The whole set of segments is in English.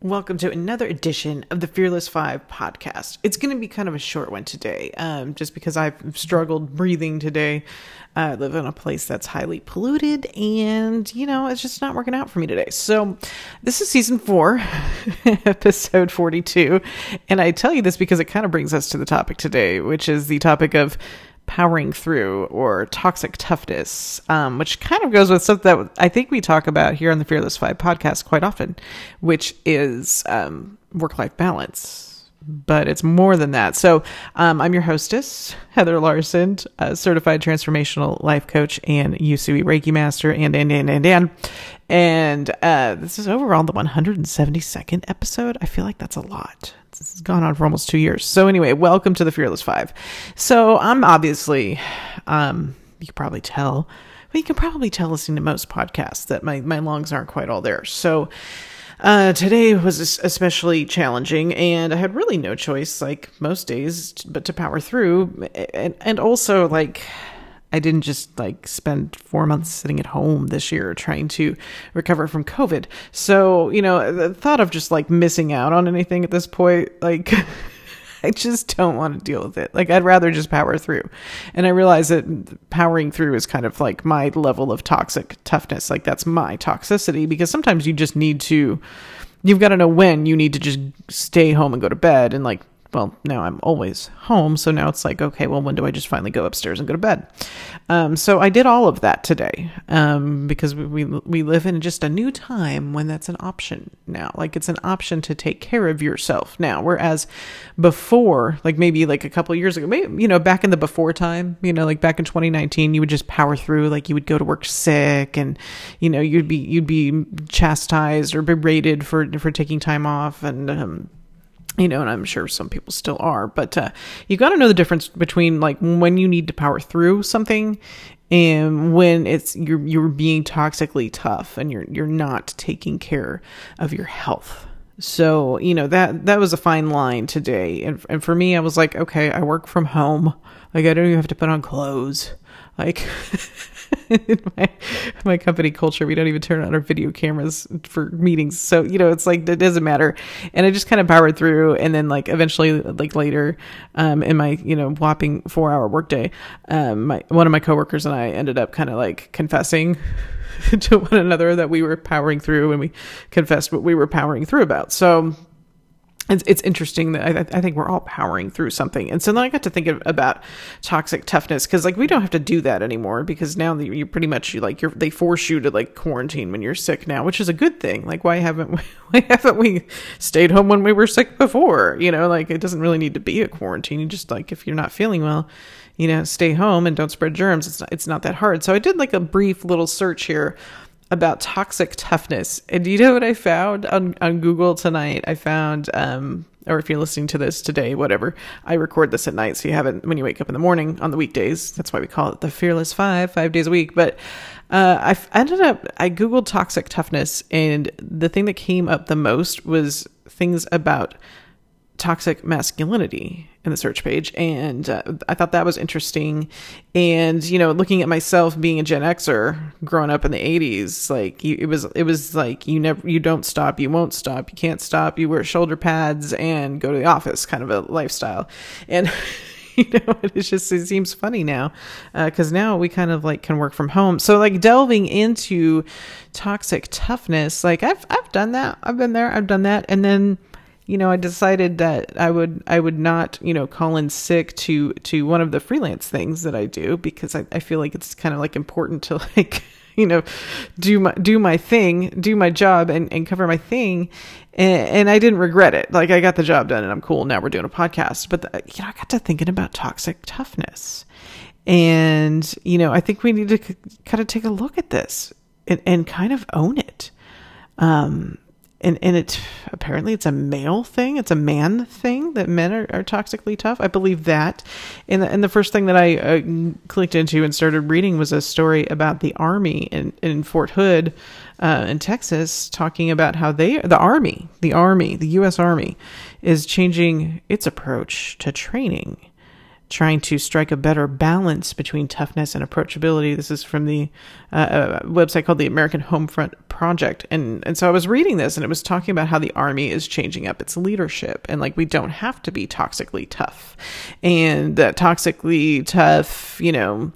Welcome to another edition of the Fearless Five podcast. It's going to be kind of a short one today, um, just because I've struggled breathing today. I live in a place that's highly polluted, and you know, it's just not working out for me today. So, this is season four, episode 42. And I tell you this because it kind of brings us to the topic today, which is the topic of powering through or toxic toughness, um, which kind of goes with something that I think we talk about here on the Fearless Five podcast quite often, which is um, work life balance. But it's more than that. So um, I'm your hostess, Heather Larson, a certified transformational life coach and Usui Reiki master, and and and and and. And uh, this is overall the 172nd episode. I feel like that's a lot. This has gone on for almost two years. So anyway, welcome to the Fearless Five. So I'm obviously, um, you can probably tell, but you can probably tell listening to most podcasts that my my lungs aren't quite all there. So. Uh, today was especially challenging, and I had really no choice, like most days, but to power through. And, and also, like, I didn't just like spend four months sitting at home this year trying to recover from COVID. So, you know, the thought of just like missing out on anything at this point, like, I just don't want to deal with it. Like, I'd rather just power through. And I realize that powering through is kind of like my level of toxic toughness. Like, that's my toxicity because sometimes you just need to, you've got to know when you need to just stay home and go to bed and like well, now I'm always home. So now it's like, okay, well, when do I just finally go upstairs and go to bed? Um, so I did all of that today um, because we, we, we live in just a new time when that's an option now. Like it's an option to take care of yourself now. Whereas before, like maybe like a couple years ago, maybe, you know, back in the before time, you know, like back in 2019, you would just power through. Like you would go to work sick and, you know, you'd be, you'd be chastised or berated for, for taking time off and, um, you know, and I'm sure some people still are, but uh, you got to know the difference between like when you need to power through something and when it's you're you're being toxically tough and you're you're not taking care of your health. So you know that that was a fine line today, and and for me, I was like, okay, I work from home, like I don't even have to put on clothes, like. in my my company culture, we don't even turn on our video cameras for meetings. So you know, it's like it doesn't matter. And I just kind of powered through, and then like eventually, like later, um, in my you know whopping four hour workday, um, my one of my coworkers and I ended up kind of like confessing to one another that we were powering through, and we confessed what we were powering through about. So it's, it's interesting that I, I think we're all powering through something. And so then I got to think about toxic toughness because like we don't have to do that anymore because now you pretty much you like they force you to like quarantine when you're sick now, which is a good thing. Like why haven't we, why haven't we stayed home when we were sick before? You know, like it doesn't really need to be a quarantine. You just like if you're not feeling well, you know, stay home and don't spread germs. It's not, it's not that hard. So I did like a brief little search here about toxic toughness. And you know what I found on, on Google tonight? I found, um, or if you're listening to this today, whatever, I record this at night. So you have it when you wake up in the morning on the weekdays. That's why we call it the Fearless Five, five days a week. But uh, I ended up, I Googled toxic toughness, and the thing that came up the most was things about toxic masculinity in the search page and uh, i thought that was interesting. And you know looking at myself being a gen xer growing up in the 80s like you, it was it was like you never you don't stop you won't stop you can't stop you wear shoulder pads and go to the office kind of a lifestyle. And you know it's just it seems funny now because uh, now we kind of like can work from home. So like delving into toxic toughness like i've i've done that. I've been there i've done that. And then you know, I decided that I would I would not, you know, call in sick to to one of the freelance things that I do because I, I feel like it's kind of like important to like you know do my do my thing do my job and, and cover my thing. And, and i didn't regret it. Like i got the job done and i'm cool. Now we're doing a podcast. But the, you know i got to thinking about toxic toughness. And you know i think we need to kind of take a look at this and, and kind of own it. Um and and it apparently it's a male thing. It's a man thing that men are, are toxically tough. I believe that. And the, and the first thing that i uh, clicked into and started reading was a story about the army in, in fort hood uh, in texas talking about how they the army the army the u.s army is changing its approach to training trying to strike a better balance between toughness and approachability. This is from the uh, uh, website called the American Homefront Project, and and so I was reading this, and it was talking about how the army is changing up its leadership, and like we don't have to be toxically tough, and that toxically tough, you know,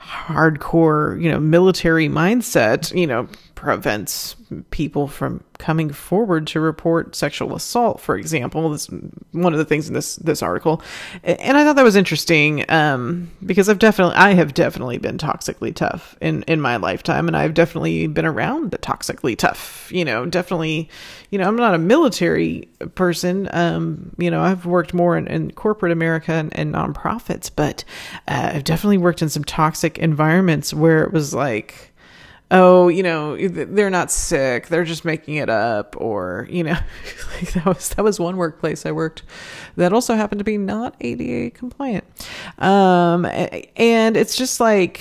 hardcore, you know, military mindset, you know, prevents people from coming forward to report sexual assault, for example. This one of the things in this this article, and I thought that was interesting um, because I've definitely I have definitely been toxically tough in in my lifetime, and I've definitely been around the toxically tough. You know, definitely, you know, I'm not a military person. Um, you know, I've worked more in, in corporate America and, and nonprofits, but uh, I've definitely worked in some toxic environments where it was like oh, you know, they're not sick, they're just making it up, or you know, like that was that was one workplace I worked that also happened to be not ADA compliant, um, and it's just like.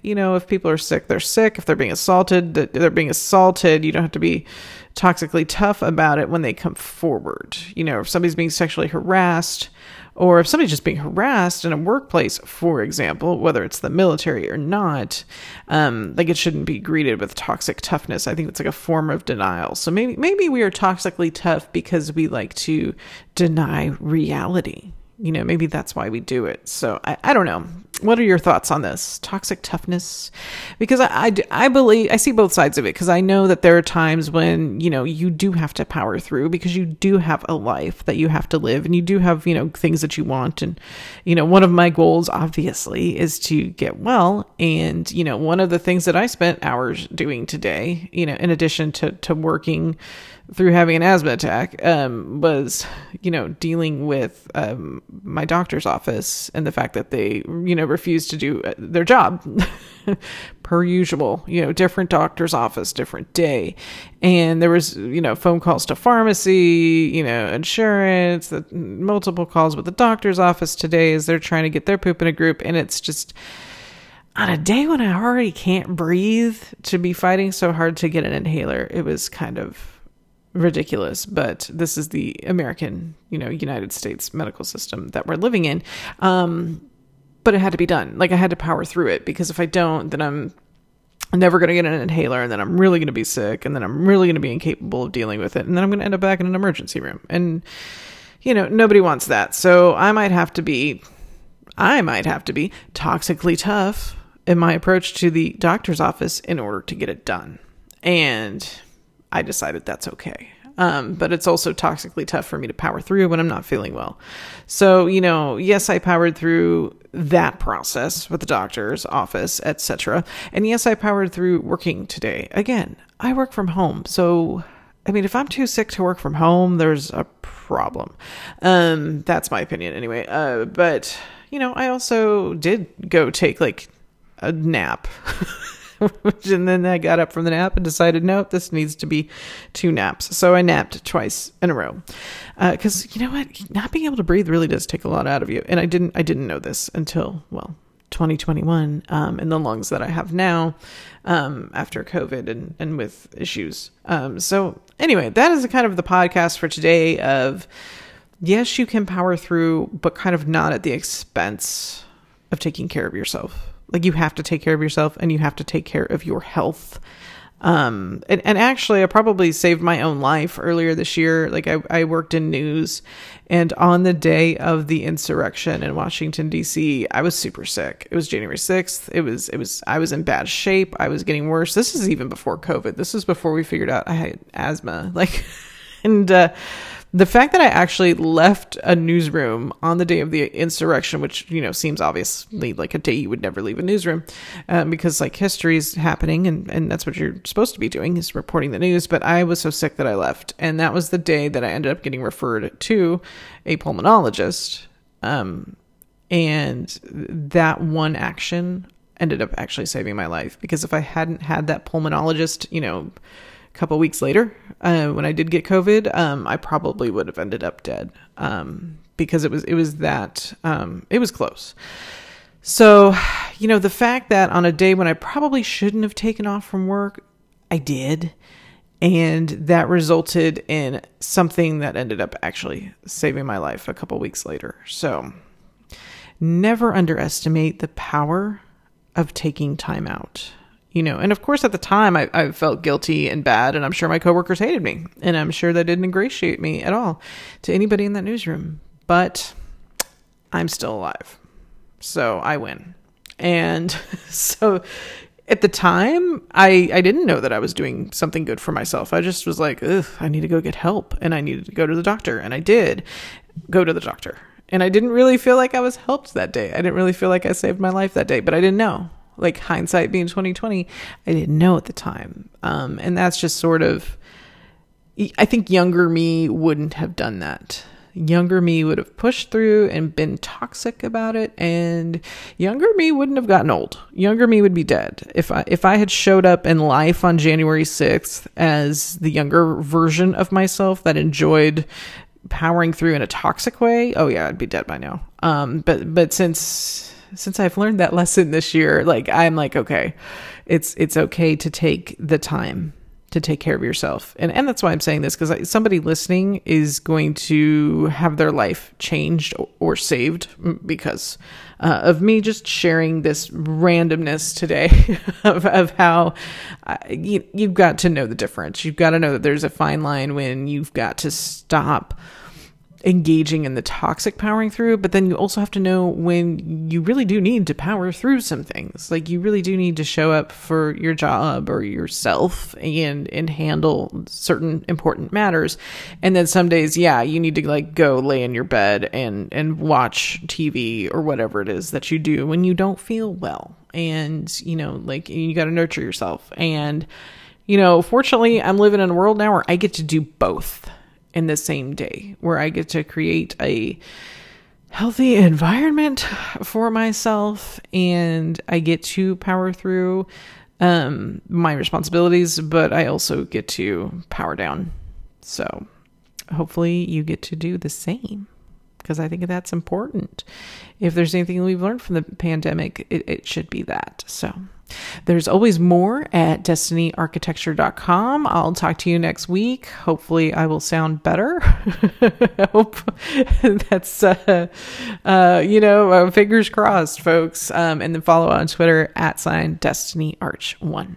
You know, if people are sick, they're sick. If they're being assaulted, they're being assaulted. You don't have to be toxically tough about it when they come forward. You know, if somebody's being sexually harassed, or if somebody's just being harassed in a workplace, for example, whether it's the military or not, um, like it shouldn't be greeted with toxic toughness. I think it's like a form of denial. So maybe maybe we are toxically tough because we like to deny reality. You know, maybe that's why we do it. So I, I don't know what are your thoughts on this toxic toughness? Because I, I, I, believe i see both sides of it because i know that there are times when you know you do have to power through because you do have a life that you have to live and you do have you know things that you want and you know one of my goals obviously is to get well and you know one of the things that i spent hours doing today you know in addition to to working through having an asthma attack um, was, you know, dealing with um, my doctor's office and the fact that they, you know, refused to do uh, their job per usual, you know, different doctor's office, different day. And there was, you know, phone calls to pharmacy, you know, insurance, the, multiple calls with the doctor's office today as they're trying to get their poop in a group. And it's just, on a day when I already can't breathe, to be fighting so hard to get an inhaler, it was kind of ridiculous, but this is the American, you know, United States medical system that we're living in. Um, but it had to be done. Like I had to power through it because if I don't, then I'm never going to get an inhaler and then I'm really going to be sick and then I'm really going to be incapable of dealing with it and then I'm going to end up back in an emergency room. And you know, nobody wants that. So I might have to be I might have to be toxically tough in my approach to the doctor's office in order to get it done. And I decided that's okay. Um, but it's also toxically tough for me to power through when I'm not feeling well. So, you know, yes, I powered through that process with the doctor's office, etc. And yes, I powered through working today. Again, I work from home. So, I mean, if I'm too sick to work from home, there's a problem. Um, that's my opinion anyway. Uh, but, you know, I also did go take like a nap. and then I got up from the nap and decided, nope, this needs to be two naps. So I napped twice in a row. Because uh, you know what, not being able to breathe really does take a lot out of you. And I didn't, I didn't know this until well, 2021, um, and the lungs that I have now um, after COVID and and with issues. Um, so anyway, that is kind of the podcast for today. Of yes, you can power through, but kind of not at the expense of taking care of yourself. Like you have to take care of yourself and you have to take care of your health. Um, and, and actually, I probably saved my own life earlier this year. Like I, I worked in news, and on the day of the insurrection in Washington D.C., I was super sick. It was January sixth. It was it was I was in bad shape. I was getting worse. This is even before COVID. This is before we figured out I had asthma. Like, and uh, the fact that I actually left a newsroom on the day of the insurrection, which you know seems obviously like a day you would never leave a newsroom, um, because like history is happening and and that's what you're supposed to be doing is reporting the news. But I was so sick that I left, and that was the day that I ended up getting referred to a pulmonologist. Um, and that one action ended up actually saving my life because if I hadn't had that pulmonologist, you know couple weeks later, uh, when I did get COVID, um, I probably would have ended up dead um, because it was it was that um, it was close. So, you know, the fact that on a day when I probably shouldn't have taken off from work, I did, and that resulted in something that ended up actually saving my life a couple weeks later. So, never underestimate the power of taking time out. You know, and of course, at the time, I, I felt guilty and bad, and I'm sure my coworkers hated me, and I'm sure they didn't ingratiate me at all to anybody in that newsroom. But I'm still alive, so I win. And so, at the time, I I didn't know that I was doing something good for myself. I just was like, Ugh, I need to go get help, and I needed to go to the doctor, and I did go to the doctor. And I didn't really feel like I was helped that day. I didn't really feel like I saved my life that day, but I didn't know. Like hindsight being 2020, I didn't know at the time. Um, and that's just sort of I think younger me wouldn't have done that. Younger me would have pushed through and been toxic about it, and younger me wouldn't have gotten old. Younger me would be dead. If I if I had showed up in life on January sixth as the younger version of myself that enjoyed powering through in a toxic way, oh yeah, I'd be dead by now. Um, but but since since I've learned that lesson this year, like I'm like, okay, it's it's okay to take the time to take care of yourself. And and that's why I'm saying this because somebody listening is going to have their life changed or saved because uh, of me just sharing this randomness today of, of how uh, you, you've got to know the difference. You've got to know that there's a fine line when you've got to stop engaging in the toxic powering through, but then you also have to know when you really do need to power through some things. Like you really do need to show up for your job or yourself and and handle certain important matters. And then some days, yeah, you need to like go lay in your bed and and watch TV or whatever it is that you do when you don't feel well. And you know, like you got to nurture yourself and you know, fortunately, I'm living in a world now where I get to do both in the same day where I get to create a healthy environment for myself and I get to power through um, my responsibilities, but I also get to power down. So hopefully you get to do the same because I think that's important. If there's anything we've learned from the pandemic, it, it should be that. So there's always more at destinyarchitecture.com. I'll talk to you next week. Hopefully, I will sound better. I hope that's, uh, uh, you know, uh, fingers crossed, folks. Um, and then follow on Twitter at sign Destiny Arch 1.